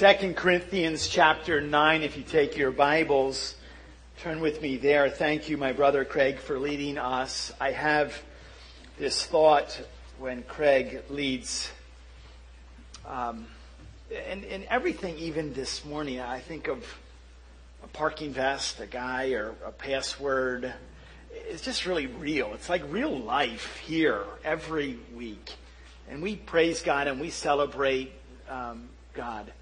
2 Corinthians chapter 9, if you take your Bibles, turn with me there. Thank you, my brother Craig, for leading us. I have this thought when Craig leads, um, and, and everything, even this morning, I think of a parking vest, a guy, or a password. It's just really real. It's like real life here every week. And we praise God and we celebrate um, God.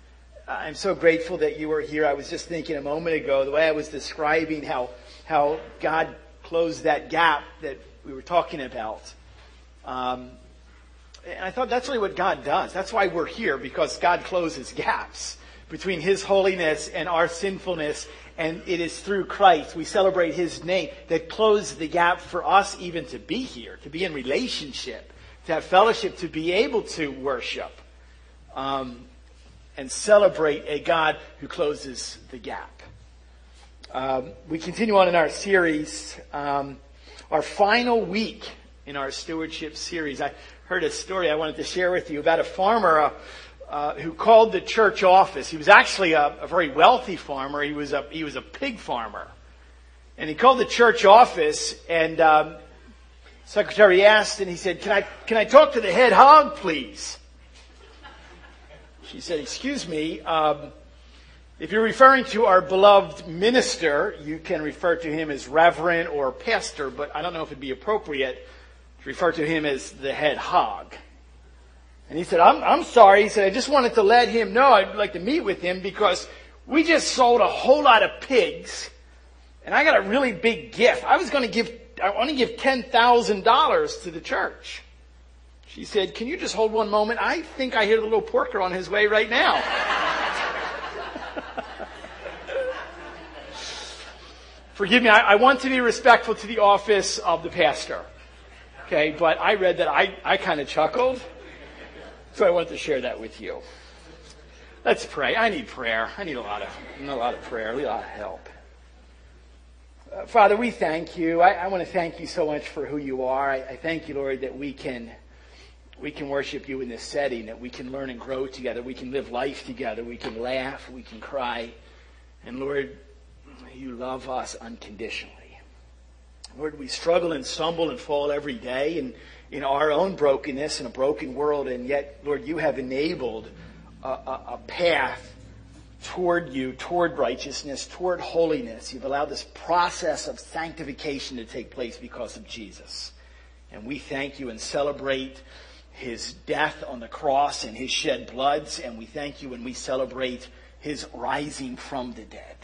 I'm so grateful that you were here. I was just thinking a moment ago, the way I was describing how, how God closed that gap that we were talking about. Um, and I thought that's really what God does. That's why we're here, because God closes gaps between His holiness and our sinfulness. And it is through Christ, we celebrate His name, that closed the gap for us even to be here, to be in relationship, to have fellowship, to be able to worship. Um, and celebrate a God who closes the gap. Um, we continue on in our series, um, our final week in our stewardship series. I heard a story I wanted to share with you about a farmer uh, uh, who called the church office. He was actually a, a, very wealthy farmer. He was a he was a pig farmer, and he called the church office and. Um, secretary asked, and he said, "Can I can I talk to the head hog, please?" She said, Excuse me, um, if you're referring to our beloved minister, you can refer to him as reverend or pastor, but I don't know if it'd be appropriate to refer to him as the head hog. And he said, I'm, I'm sorry. He said, I just wanted to let him know I'd like to meet with him because we just sold a whole lot of pigs and I got a really big gift. I was going to give, I want to give $10,000 to the church. She said, Can you just hold one moment? I think I hear the little porker on his way right now. Forgive me, I, I, want to be respectful to the office of the pastor. Okay, but I read that I, I kind of chuckled. So I wanted to share that with you. Let's pray. I need prayer. I need a lot of, a lot of prayer, a lot of help. Uh, Father, we thank you. I, I, want to thank you so much for who you are. I, I thank you, Lord, that we can we can worship you in this setting, that we can learn and grow together, we can live life together, we can laugh, we can cry. And Lord, you love us unconditionally. Lord, we struggle and stumble and fall every day in, in our own brokenness in a broken world, and yet, Lord, you have enabled a, a, a path toward you, toward righteousness, toward holiness. You've allowed this process of sanctification to take place because of Jesus. And we thank you and celebrate his death on the cross and his shed bloods, and we thank you when we celebrate his rising from the dead.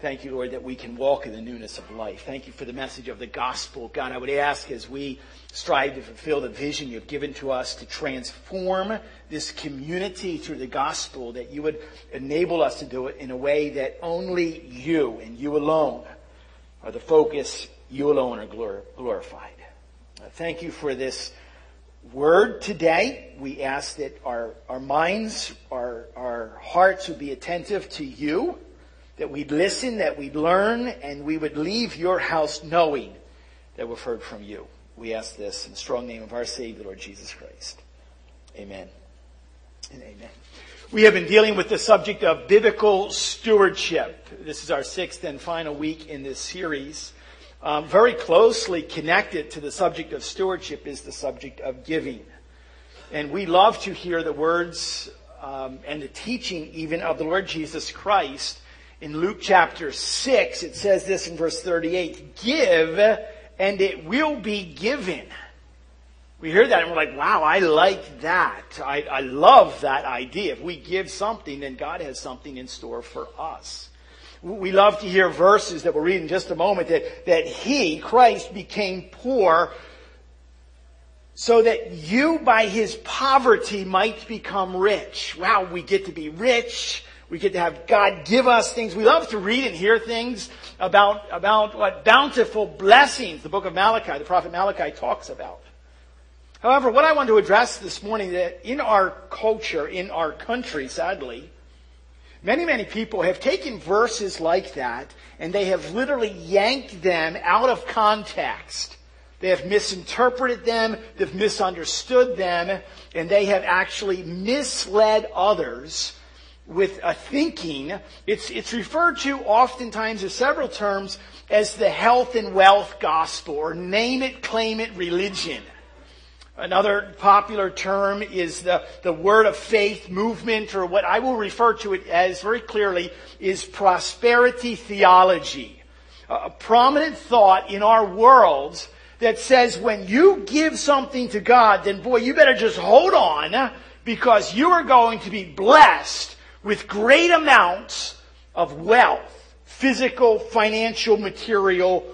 Thank you, Lord, that we can walk in the newness of life. Thank you for the message of the gospel. God, I would ask as we strive to fulfill the vision you've given to us to transform this community through the gospel, that you would enable us to do it in a way that only you and you alone are the focus, you alone are glorified. Thank you for this word today. We ask that our, our minds, our, our hearts would be attentive to you, that we'd listen, that we'd learn, and we would leave your house knowing that we've heard from you. We ask this in the strong name of our Savior, Lord Jesus Christ. Amen. And amen. We have been dealing with the subject of biblical stewardship. This is our sixth and final week in this series. Um, very closely connected to the subject of stewardship is the subject of giving. And we love to hear the words um, and the teaching even of the Lord Jesus Christ. In Luke chapter 6, it says this in verse 38 Give, and it will be given. We hear that and we're like, wow, I like that. I, I love that idea. If we give something, then God has something in store for us. We love to hear verses that we'll read in just a moment that, that He, Christ, became poor so that you by His poverty might become rich. Wow, we get to be rich. We get to have God give us things. We love to read and hear things about, about what bountiful blessings the book of Malachi, the prophet Malachi talks about. However, what I want to address this morning that in our culture, in our country, sadly, Many, many people have taken verses like that and they have literally yanked them out of context. They have misinterpreted them, they've misunderstood them, and they have actually misled others with a thinking. It's, it's referred to oftentimes as several terms as the health and wealth gospel or name it, claim it religion. Another popular term is the, the word of faith movement, or what I will refer to it as very clearly is prosperity theology. A prominent thought in our world that says when you give something to God, then boy, you better just hold on because you are going to be blessed with great amounts of wealth, physical, financial, material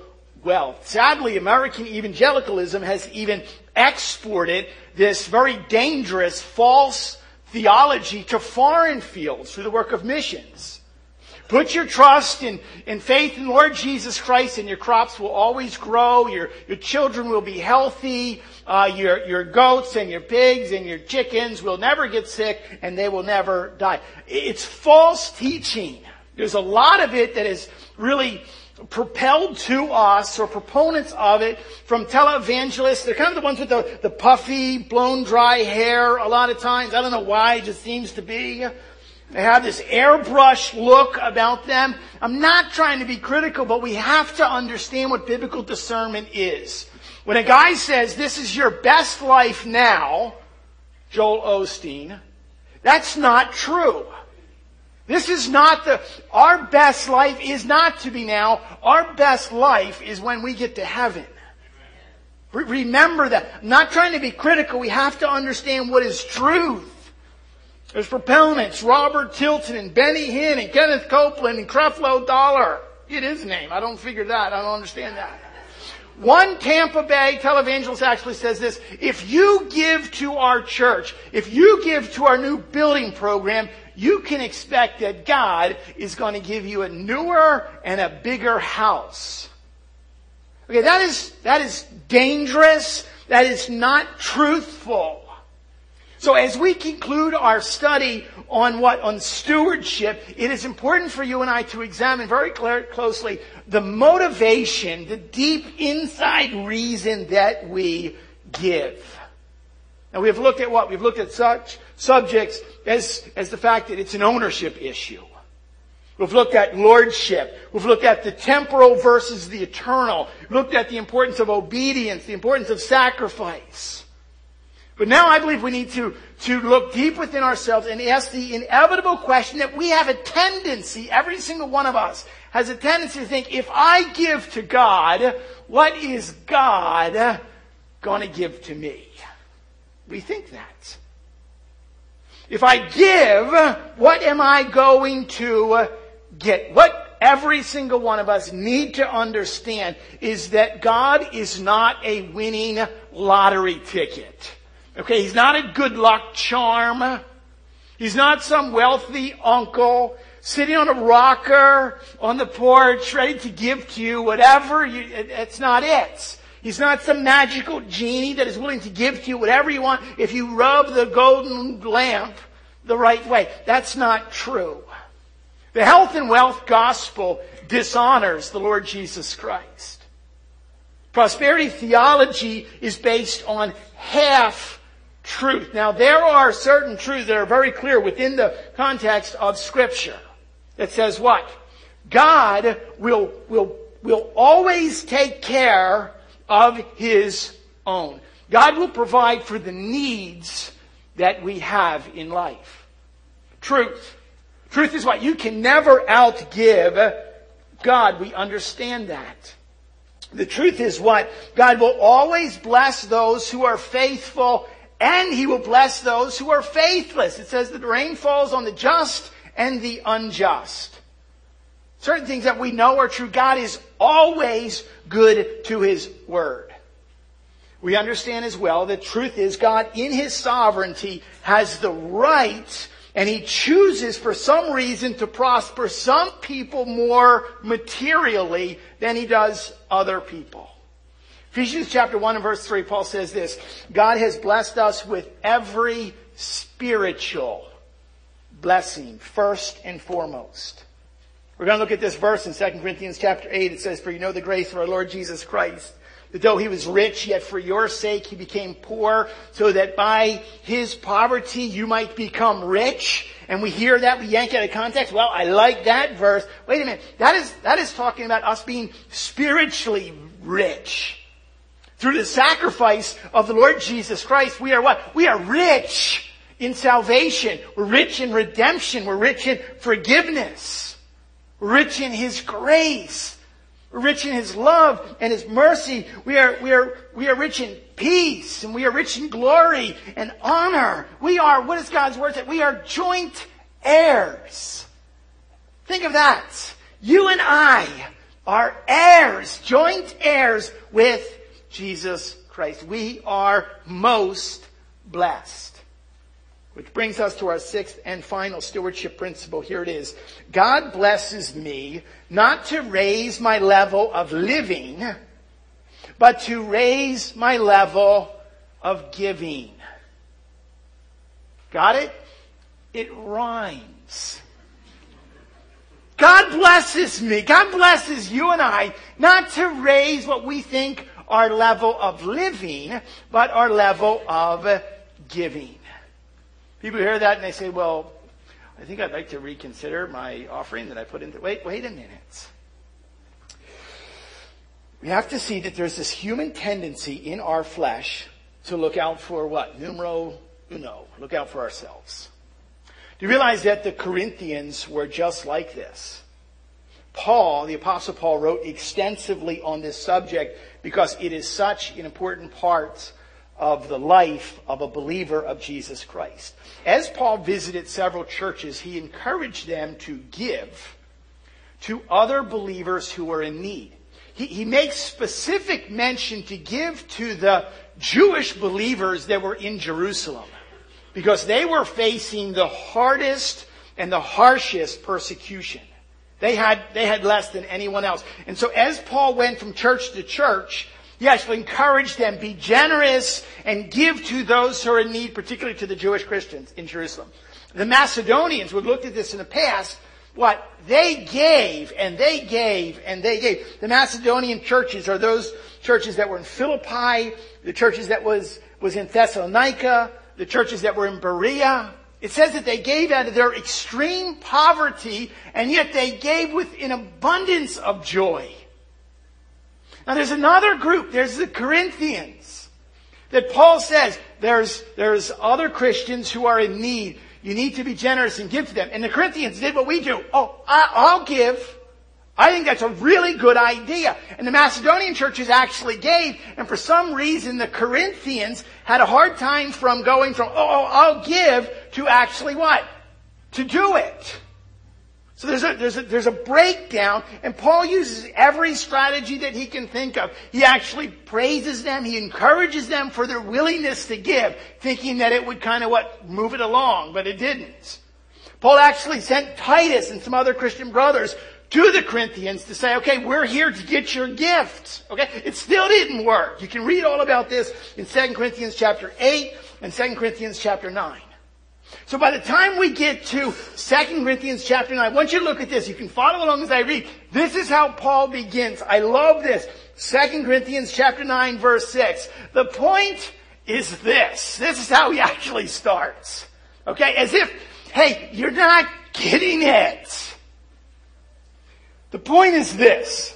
wealth. Sadly, American evangelicalism has even exported this very dangerous false theology to foreign fields through the work of missions. Put your trust in, in faith in Lord Jesus Christ and your crops will always grow. Your, your children will be healthy. Uh, your, your goats and your pigs and your chickens will never get sick and they will never die. It's false teaching. There's a lot of it that is really propelled to us or proponents of it from televangelists. They're kind of the ones with the, the puffy, blown dry hair a lot of times. I don't know why, it just seems to be. They have this airbrush look about them. I'm not trying to be critical, but we have to understand what biblical discernment is. When a guy says, this is your best life now, Joel Osteen, that's not true. This is not the, our best life is not to be now. Our best life is when we get to heaven. Re- remember that. I'm not trying to be critical. We have to understand what is truth. There's proponents, Robert Tilton and Benny Hinn and Kenneth Copeland and Creflo Dollar. Get his name. I don't figure that. I don't understand that. One Tampa Bay televangelist actually says this, if you give to our church, if you give to our new building program, you can expect that God is going to give you a newer and a bigger house. Okay, that is, that is dangerous. That is not truthful. So as we conclude our study on what, on stewardship, it is important for you and I to examine very closely the motivation, the deep inside reason that we give. Now we have looked at what? We've looked at such subjects as, as the fact that it's an ownership issue. We've looked at lordship. We've looked at the temporal versus the eternal. We've looked at the importance of obedience, the importance of sacrifice. But now I believe we need to, to look deep within ourselves and ask the inevitable question that we have a tendency, every single one of us has a tendency to think, if I give to God, what is God going to give to me? We think that. If I give, what am I going to get? What every single one of us need to understand is that God is not a winning lottery ticket. Okay, He's not a good luck charm. He's not some wealthy uncle sitting on a rocker on the porch ready to give to you whatever. You, it's not it. He's not some magical genie that is willing to give to you whatever you want if you rub the golden lamp the right way. That's not true. The health and wealth gospel dishonors the Lord Jesus Christ. Prosperity theology is based on half truth. Now there are certain truths that are very clear within the context of scripture that says what? God will, will, will always take care of His own. God will provide for the needs that we have in life. Truth. Truth is what? You can never outgive God. We understand that. The truth is what? God will always bless those who are faithful and He will bless those who are faithless. It says that rain falls on the just and the unjust. Certain things that we know are true. God is always good to His Word. We understand as well that truth is God in His sovereignty has the right and He chooses for some reason to prosper some people more materially than He does other people. Ephesians chapter 1 and verse 3, Paul says this, God has blessed us with every spiritual blessing, first and foremost. We're going to look at this verse in 2 Corinthians chapter 8. It says, For you know the grace of our Lord Jesus Christ, That though he was rich, yet for your sake he became poor, so that by his poverty you might become rich. And we hear that, we yank out of context. Well, I like that verse. Wait a minute. That is, that is talking about us being spiritually rich. Through the sacrifice of the Lord Jesus Christ, we are what? We are rich in salvation. We're rich in redemption. We're rich in forgiveness. Rich in His grace. Rich in His love and His mercy. We are, we are, we are rich in peace and we are rich in glory and honor. We are, what is God's word that we are joint heirs. Think of that. You and I are heirs, joint heirs with Jesus Christ. We are most blessed. Which brings us to our sixth and final stewardship principle. Here it is. God blesses me not to raise my level of living, but to raise my level of giving. Got it? It rhymes. God blesses me. God blesses you and I not to raise what we think our level of living, but our level of giving. People hear that and they say, well, I think I'd like to reconsider my offering that I put into. Wait, wait a minute. We have to see that there's this human tendency in our flesh to look out for what? Numero uno. Look out for ourselves. Do you realize that the Corinthians were just like this? Paul, the apostle Paul wrote extensively on this subject because it is such an important part of the life of a believer of Jesus Christ. As Paul visited several churches, he encouraged them to give to other believers who are in need. He, he makes specific mention to give to the Jewish believers that were in Jerusalem because they were facing the hardest and the harshest persecution. They had, they had less than anyone else. And so as Paul went from church to church, he actually encouraged them, be generous and give to those who are in need, particularly to the Jewish Christians in Jerusalem. The Macedonians, we've looked at this in the past, what? They gave and they gave and they gave. The Macedonian churches are those churches that were in Philippi, the churches that was, was in Thessalonica, the churches that were in Berea. It says that they gave out of their extreme poverty and yet they gave with an abundance of joy. Now there's another group. There's the Corinthians. That Paul says there's, there's other Christians who are in need. You need to be generous and give to them. And the Corinthians did what we do. Oh, I, I'll give. I think that's a really good idea. And the Macedonian churches actually gave, and for some reason the Corinthians had a hard time from going from, oh, oh I'll give, to actually what? To do it. So there's a, there's, a, there's a breakdown, and Paul uses every strategy that he can think of. He actually praises them, he encourages them for their willingness to give, thinking that it would kind of what, move it along, but it didn't. Paul actually sent Titus and some other Christian brothers to the Corinthians to say, okay, we're here to get your gift. Okay? It still didn't work. You can read all about this in 2 Corinthians chapter 8 and 2 Corinthians chapter 9. So by the time we get to 2 Corinthians chapter 9, I want you to look at this. You can follow along as I read. This is how Paul begins. I love this. 2 Corinthians chapter 9 verse 6. The point is this. This is how he actually starts. Okay? As if, hey, you're not getting it. The point is this.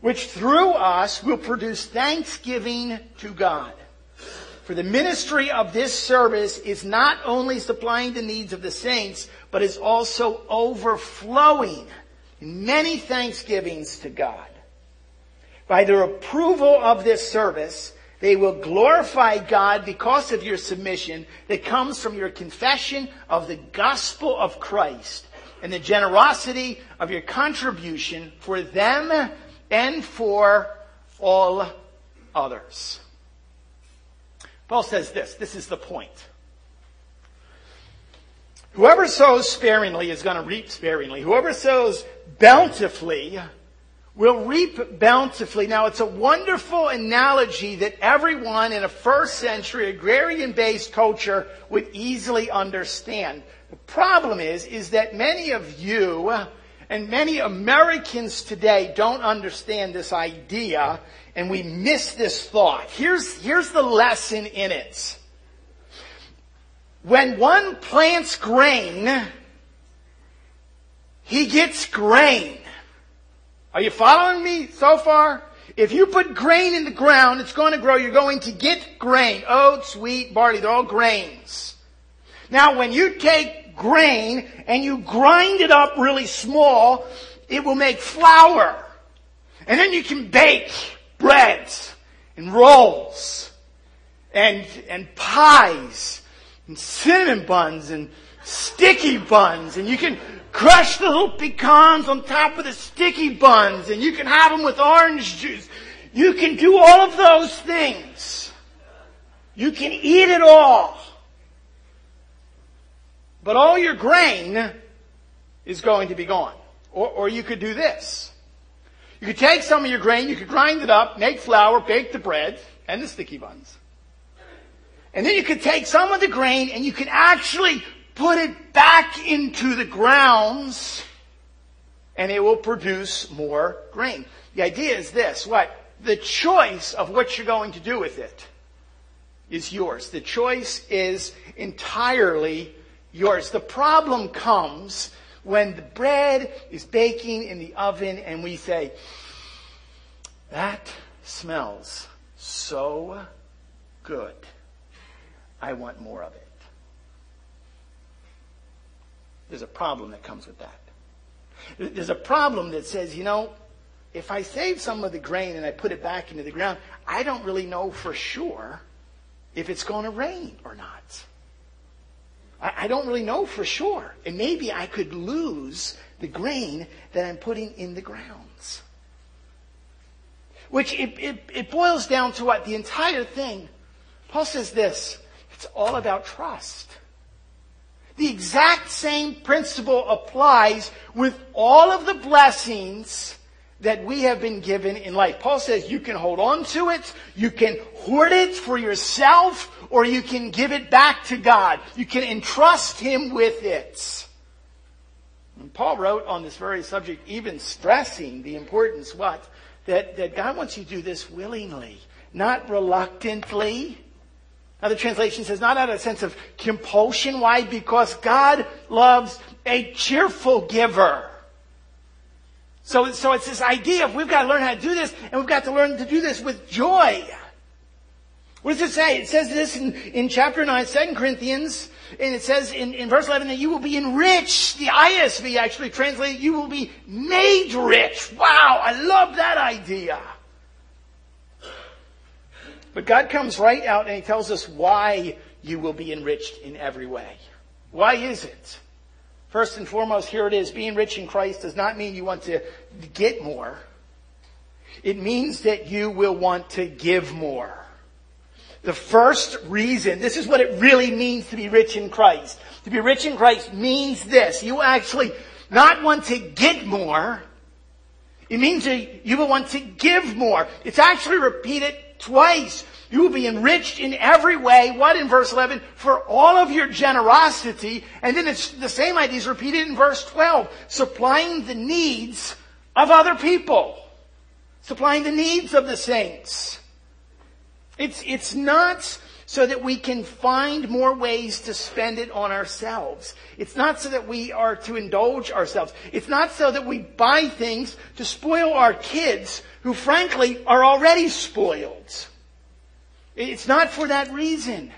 which through us will produce thanksgiving to God. For the ministry of this service is not only supplying the needs of the saints, but is also overflowing in many thanksgivings to God. By their approval of this service, they will glorify God because of your submission that comes from your confession of the gospel of Christ and the generosity of your contribution for them and for all others. Paul says this. This is the point. Whoever sows sparingly is going to reap sparingly. Whoever sows bountifully will reap bountifully. Now, it's a wonderful analogy that everyone in a first century agrarian based culture would easily understand. The problem is, is that many of you and many Americans today don't understand this idea and we miss this thought. Here's, here's the lesson in it. When one plants grain, he gets grain. Are you following me so far? If you put grain in the ground, it's going to grow. You're going to get grain. Oats, wheat, barley, they're all grains. Now, when you take grain and you grind it up really small, it will make flour. And then you can bake breads and rolls and, and pies and cinnamon buns and sticky buns and you can crush the little pecans on top of the sticky buns and you can have them with orange juice. You can do all of those things. You can eat it all. But all your grain is going to be gone. Or, or you could do this. You could take some of your grain, you could grind it up, make flour, bake the bread and the sticky buns. And then you could take some of the grain and you can actually put it back into the grounds and it will produce more grain. The idea is this, what? The choice of what you're going to do with it is yours. The choice is entirely yours. The problem comes when the bread is baking in the oven and we say, that smells so good. I want more of it. There's a problem that comes with that. There's a problem that says, you know, if I save some of the grain and I put it back into the ground, I don't really know for sure if it's going to rain or not. I, don't really know for sure. And maybe I could lose the grain that I'm putting in the grounds. Which it, it, it boils down to what? The entire thing. Paul says this. It's all about trust. The exact same principle applies with all of the blessings that we have been given in life. Paul says you can hold on to it, you can hoard it for yourself, or you can give it back to God. You can entrust Him with it. And Paul wrote on this very subject, even stressing the importance, what? That, that God wants you to do this willingly, not reluctantly. Another translation says, not out of a sense of compulsion. Why? Because God loves a cheerful giver. So, so it's this idea of we've got to learn how to do this, and we've got to learn to do this with joy. What does it say? It says this in, in chapter 9, 2 Corinthians, and it says in, in verse 11 that you will be enriched. The ISV actually translates, you will be made rich. Wow, I love that idea. But God comes right out and He tells us why you will be enriched in every way. Why is it? First and foremost, here it is. Being rich in Christ does not mean you want to get more. It means that you will want to give more. The first reason, this is what it really means to be rich in Christ. To be rich in Christ means this. You actually not want to get more. It means you will want to give more. It's actually repeated twice. You will be enriched in every way. What in verse 11? For all of your generosity. And then it's the same idea is repeated in verse 12. Supplying the needs of other people. Supplying the needs of the saints. It's, it's not so that we can find more ways to spend it on ourselves. It's not so that we are to indulge ourselves. It's not so that we buy things to spoil our kids who frankly are already spoiled. It's not for that reason.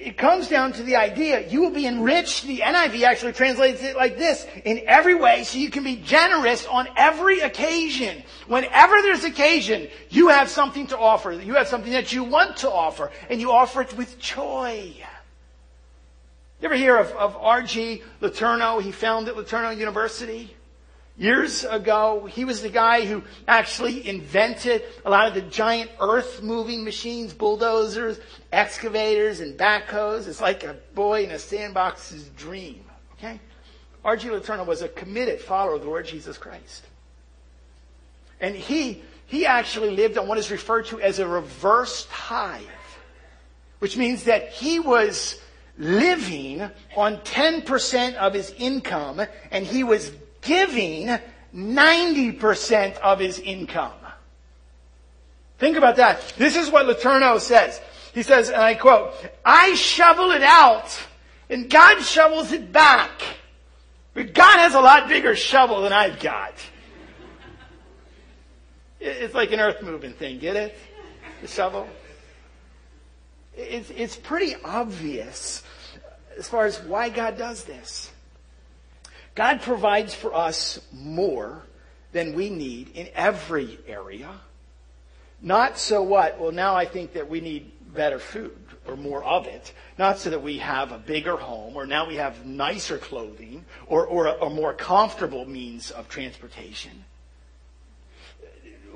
It comes down to the idea you will be enriched. The NIV actually translates it like this in every way so you can be generous on every occasion. Whenever there's occasion, you have something to offer. You have something that you want to offer and you offer it with joy. You ever hear of, of R.G. Letourneau? He founded Letourneau University. Years ago, he was the guy who actually invented a lot of the giant earth moving machines, bulldozers, excavators, and backhoes. It's like a boy in a sandbox's dream. Okay? R.G. Letourneau was a committed follower of the Lord Jesus Christ. And he, he actually lived on what is referred to as a reverse tithe, which means that he was living on 10% of his income and he was giving 90% of his income. Think about that. This is what Letourneau says. He says, and I quote, I shovel it out and God shovels it back. But God has a lot bigger shovel than I've got. It's like an earth moving thing, get it? The shovel. It's, it's pretty obvious as far as why God does this. God provides for us more than we need in every area. Not so what? Well, now I think that we need better food or more of it. Not so that we have a bigger home or now we have nicer clothing or, or a, a more comfortable means of transportation.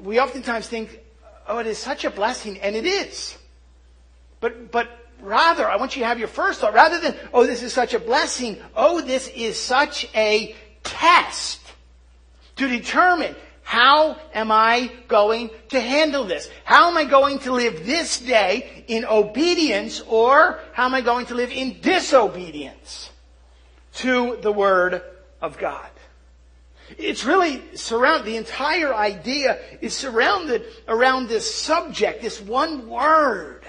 We oftentimes think, oh, it is such a blessing, and it is. But, but Rather, I want you to have your first thought, rather than, oh, this is such a blessing, oh, this is such a test to determine how am I going to handle this? How am I going to live this day in obedience or how am I going to live in disobedience to the Word of God? It's really surround, the entire idea is surrounded around this subject, this one word.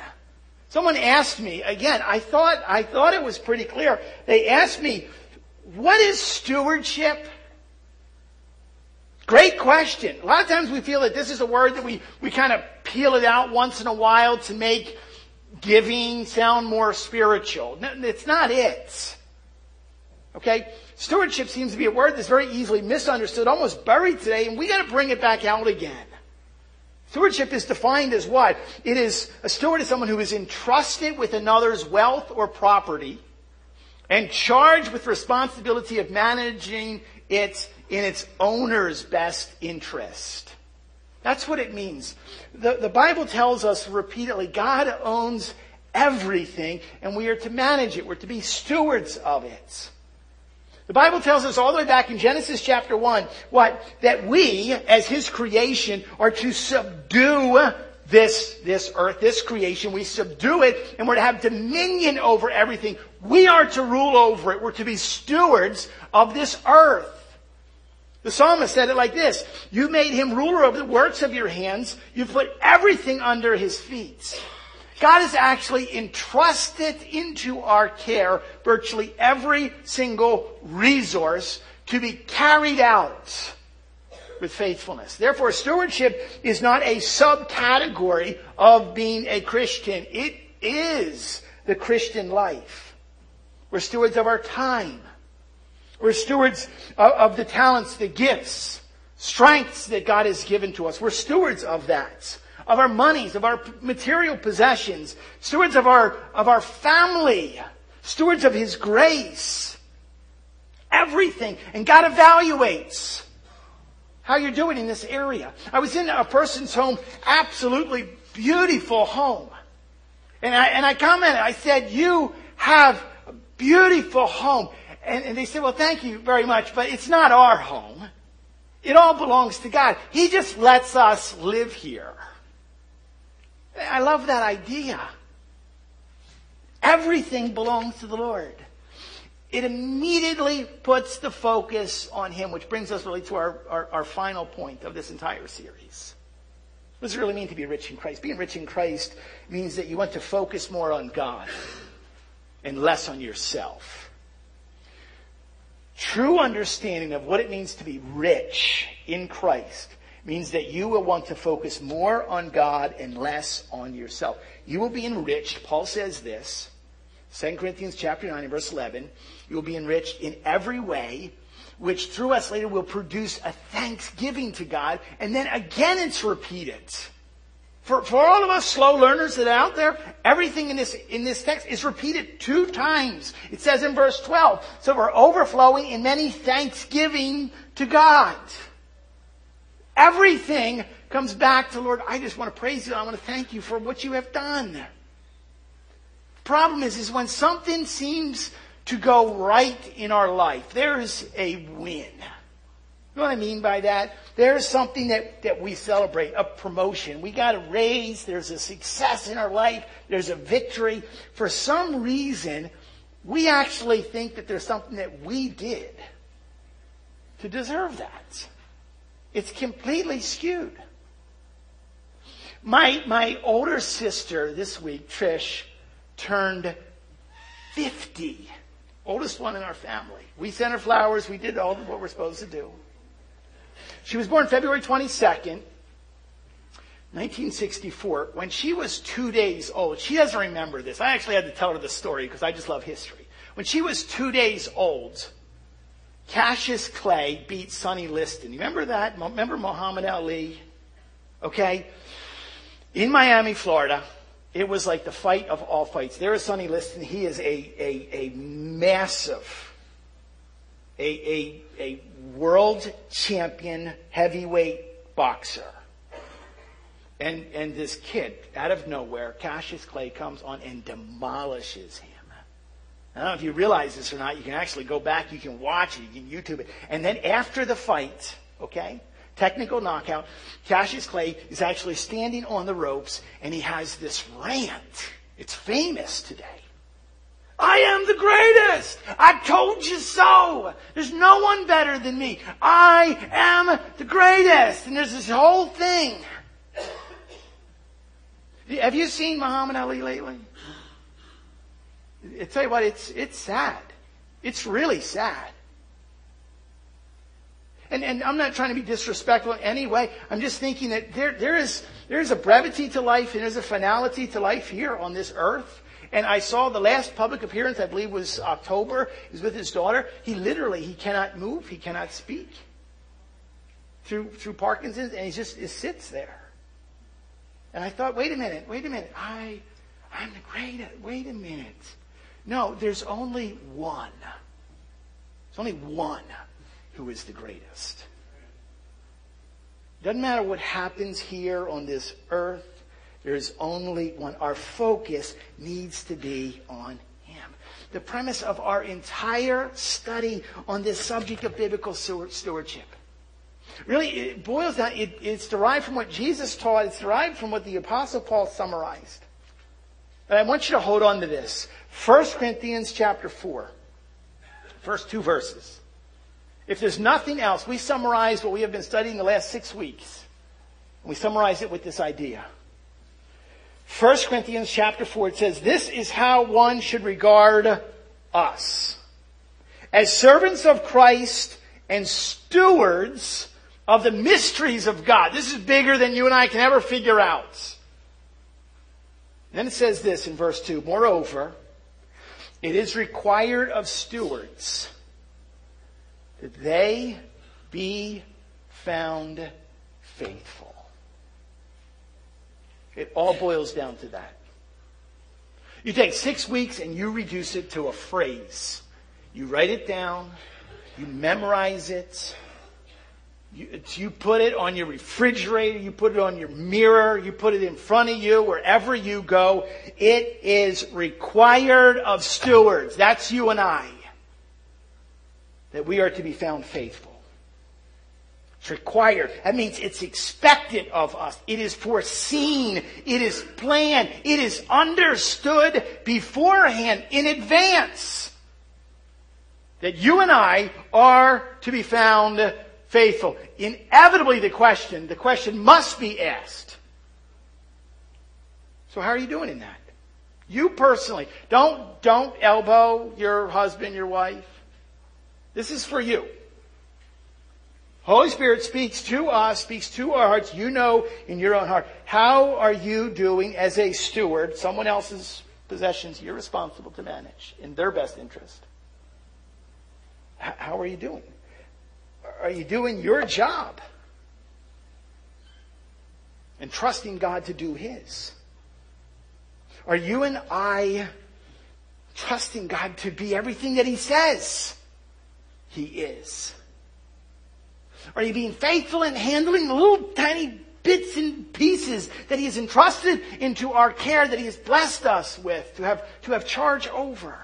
Someone asked me, again, I thought, I thought it was pretty clear. They asked me, what is stewardship? Great question. A lot of times we feel that this is a word that we, we kind of peel it out once in a while to make giving sound more spiritual. No, it's not it. Okay? Stewardship seems to be a word that's very easily misunderstood, almost buried today, and we gotta bring it back out again. Stewardship is defined as what? It is, a steward is someone who is entrusted with another's wealth or property and charged with responsibility of managing it in its owner's best interest. That's what it means. The, the Bible tells us repeatedly God owns everything and we are to manage it. We're to be stewards of it. The Bible tells us all the way back in Genesis chapter 1, what? That we, as His creation, are to subdue this, this earth, this creation. We subdue it and we're to have dominion over everything. We are to rule over it. We're to be stewards of this earth. The psalmist said it like this. You made him ruler over the works of your hands. You put everything under his feet. God has actually entrusted into our care virtually every single resource to be carried out with faithfulness. Therefore, stewardship is not a subcategory of being a Christian. It is the Christian life. We're stewards of our time. We're stewards of, the talents, the gifts, strengths that God has given to us. We're stewards of that of our monies, of our material possessions, stewards of our, of our family, stewards of His grace. Everything. And God evaluates how you're doing in this area. I was in a person's home, absolutely beautiful home. And I, and I commented, I said, you have a beautiful home. And, and they said, well, thank you very much, but it's not our home. It all belongs to God. He just lets us live here. I love that idea. Everything belongs to the Lord. It immediately puts the focus on Him, which brings us really to our, our, our final point of this entire series. What does it really mean to be rich in Christ? Being rich in Christ means that you want to focus more on God and less on yourself. True understanding of what it means to be rich in Christ means that you will want to focus more on God and less on yourself. You will be enriched. Paul says this, 2 Corinthians chapter 9 and verse 11. You will be enriched in every way, which through us later will produce a thanksgiving to God. And then again it's repeated. For, for all of us slow learners that are out there, everything in this, in this text is repeated two times. It says in verse 12, so we're overflowing in many thanksgiving to God. Everything comes back to Lord, I just want to praise you. I want to thank you for what you have done. Problem is, is when something seems to go right in our life, there's a win. You know what I mean by that? There's something that, that we celebrate, a promotion. We got a raise. There's a success in our life. There's a victory. For some reason, we actually think that there's something that we did to deserve that. It's completely skewed. My, my older sister this week, Trish, turned 50. Oldest one in our family. We sent her flowers. We did all of what we're supposed to do. She was born February 22nd, 1964. When she was two days old, she doesn't remember this. I actually had to tell her the story because I just love history. When she was two days old, Cassius Clay beat Sonny Liston. You remember that? Remember Muhammad Ali? Okay? In Miami, Florida, it was like the fight of all fights. There is Sonny Liston. He is a, a, a massive, a, a, a world champion heavyweight boxer. And, and this kid, out of nowhere, Cassius Clay comes on and demolishes him. I don't know if you realize this or not. You can actually go back, you can watch it, you can YouTube it. And then after the fight, okay, technical knockout, Cassius Clay is actually standing on the ropes and he has this rant. It's famous today. I am the greatest. I told you so. There's no one better than me. I am the greatest. And there's this whole thing. Have you seen Muhammad Ali lately? I tell you what, it's, it's sad. It's really sad. And, and I'm not trying to be disrespectful in any way. I'm just thinking that there, there is, there is a brevity to life and there's a finality to life here on this earth. And I saw the last public appearance, I believe was October. Was with his daughter. He literally, he cannot move. He cannot speak through, through Parkinson's and he just he sits there. And I thought, wait a minute, wait a minute. I, I'm the greatest. Wait a minute. No, there's only one. There's only one who is the greatest. Doesn't matter what happens here on this earth. There's only one. Our focus needs to be on Him. The premise of our entire study on this subject of biblical stewardship. Really, it boils down, it, it's derived from what Jesus taught, it's derived from what the Apostle Paul summarized. And I want you to hold on to this. 1 Corinthians chapter 4. First two verses. If there's nothing else, we summarize what we have been studying the last six weeks. And We summarize it with this idea. 1 Corinthians chapter 4, it says, This is how one should regard us. As servants of Christ and stewards of the mysteries of God. This is bigger than you and I can ever figure out. then it says this in verse 2 Moreover, it is required of stewards that they be found faithful. It all boils down to that. You take six weeks and you reduce it to a phrase. You write it down, you memorize it, you, you, put it on your refrigerator, you put it on your mirror, you put it in front of you, wherever you go. It is required of stewards. That's you and I. That we are to be found faithful. It's required. That means it's expected of us. It is foreseen. It is planned. It is understood beforehand in advance that you and I are to be found faithful. Inevitably the question, the question must be asked. So how are you doing in that? You personally, don't, don't elbow your husband, your wife. This is for you. Holy Spirit speaks to us, speaks to our hearts. You know in your own heart. How are you doing as a steward? Someone else's possessions you're responsible to manage in their best interest. How are you doing? Are you doing your job? And trusting God to do His? Are you and I trusting God to be everything that He says He is? Are you being faithful in handling the little tiny bits and pieces that He has entrusted into our care, that He has blessed us with to have, to have charge over?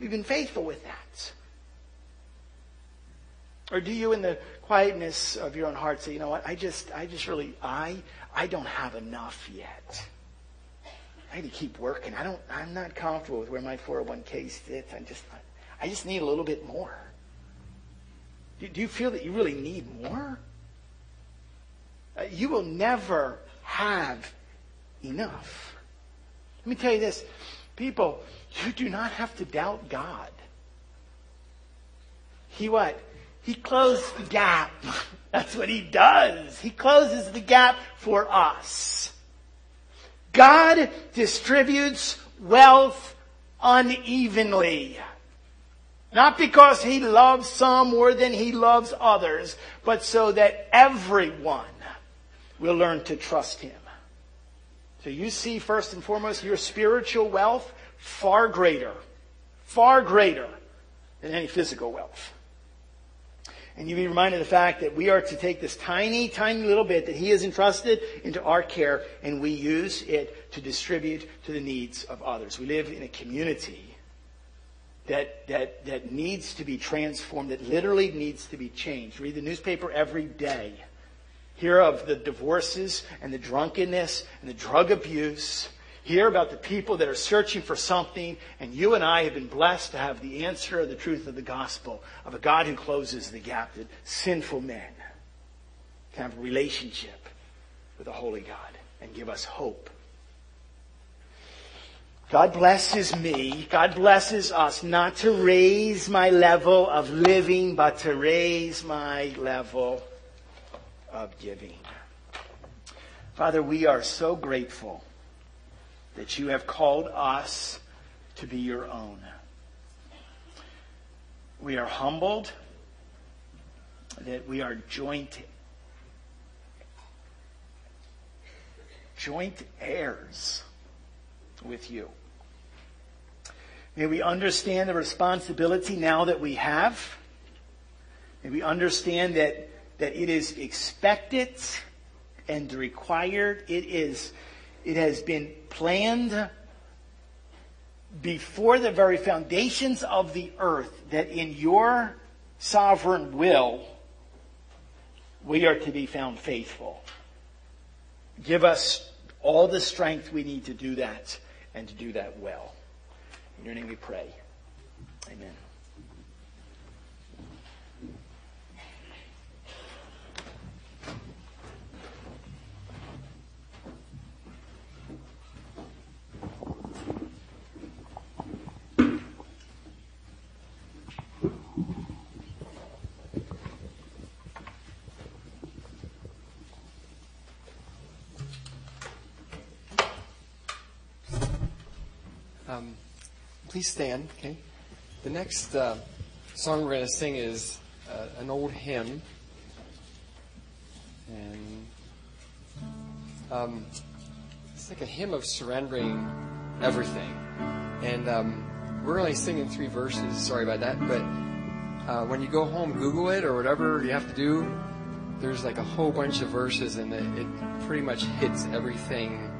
You've been faithful with that. Or do you, in the quietness of your own heart, say, you know what, I just, I just really, I, I don't have enough yet. I need to keep working. I don't, I'm not comfortable with where my 401k sits. I just, I just need a little bit more. Do, do you feel that you really need more? Uh, you will never have enough. Let me tell you this. People, you do not have to doubt God. He what? He closed the gap. That's what he does. He closes the gap for us. God distributes wealth unevenly. Not because he loves some more than he loves others, but so that everyone will learn to trust him. So you see, first and foremost, your spiritual wealth far greater, far greater than any physical wealth. And you be reminded of the fact that we are to take this tiny, tiny little bit that He has entrusted into our care and we use it to distribute to the needs of others. We live in a community that, that, that needs to be transformed, that literally needs to be changed. Read the newspaper every day. Hear of the divorces and the drunkenness and the drug abuse hear about the people that are searching for something, and you and I have been blessed to have the answer of the truth of the gospel of a God who closes the gap that sinful men can have a relationship with a holy God and give us hope. God blesses me, God blesses us not to raise my level of living, but to raise my level of giving. Father, we are so grateful that you have called us to be your own. We are humbled that we are joint joint heirs with you. May we understand the responsibility now that we have. May we understand that, that it is expected and required. It is it has been planned before the very foundations of the earth that in your sovereign will, we are to be found faithful. Give us all the strength we need to do that and to do that well. In your name we pray. Amen. Um, please stand, okay? The next uh, song we're going to sing is uh, an old hymn. And um, it's like a hymn of surrendering everything. And um, we're only singing three verses, sorry about that. But uh, when you go home, Google it or whatever you have to do. There's like a whole bunch of verses, and it, it pretty much hits everything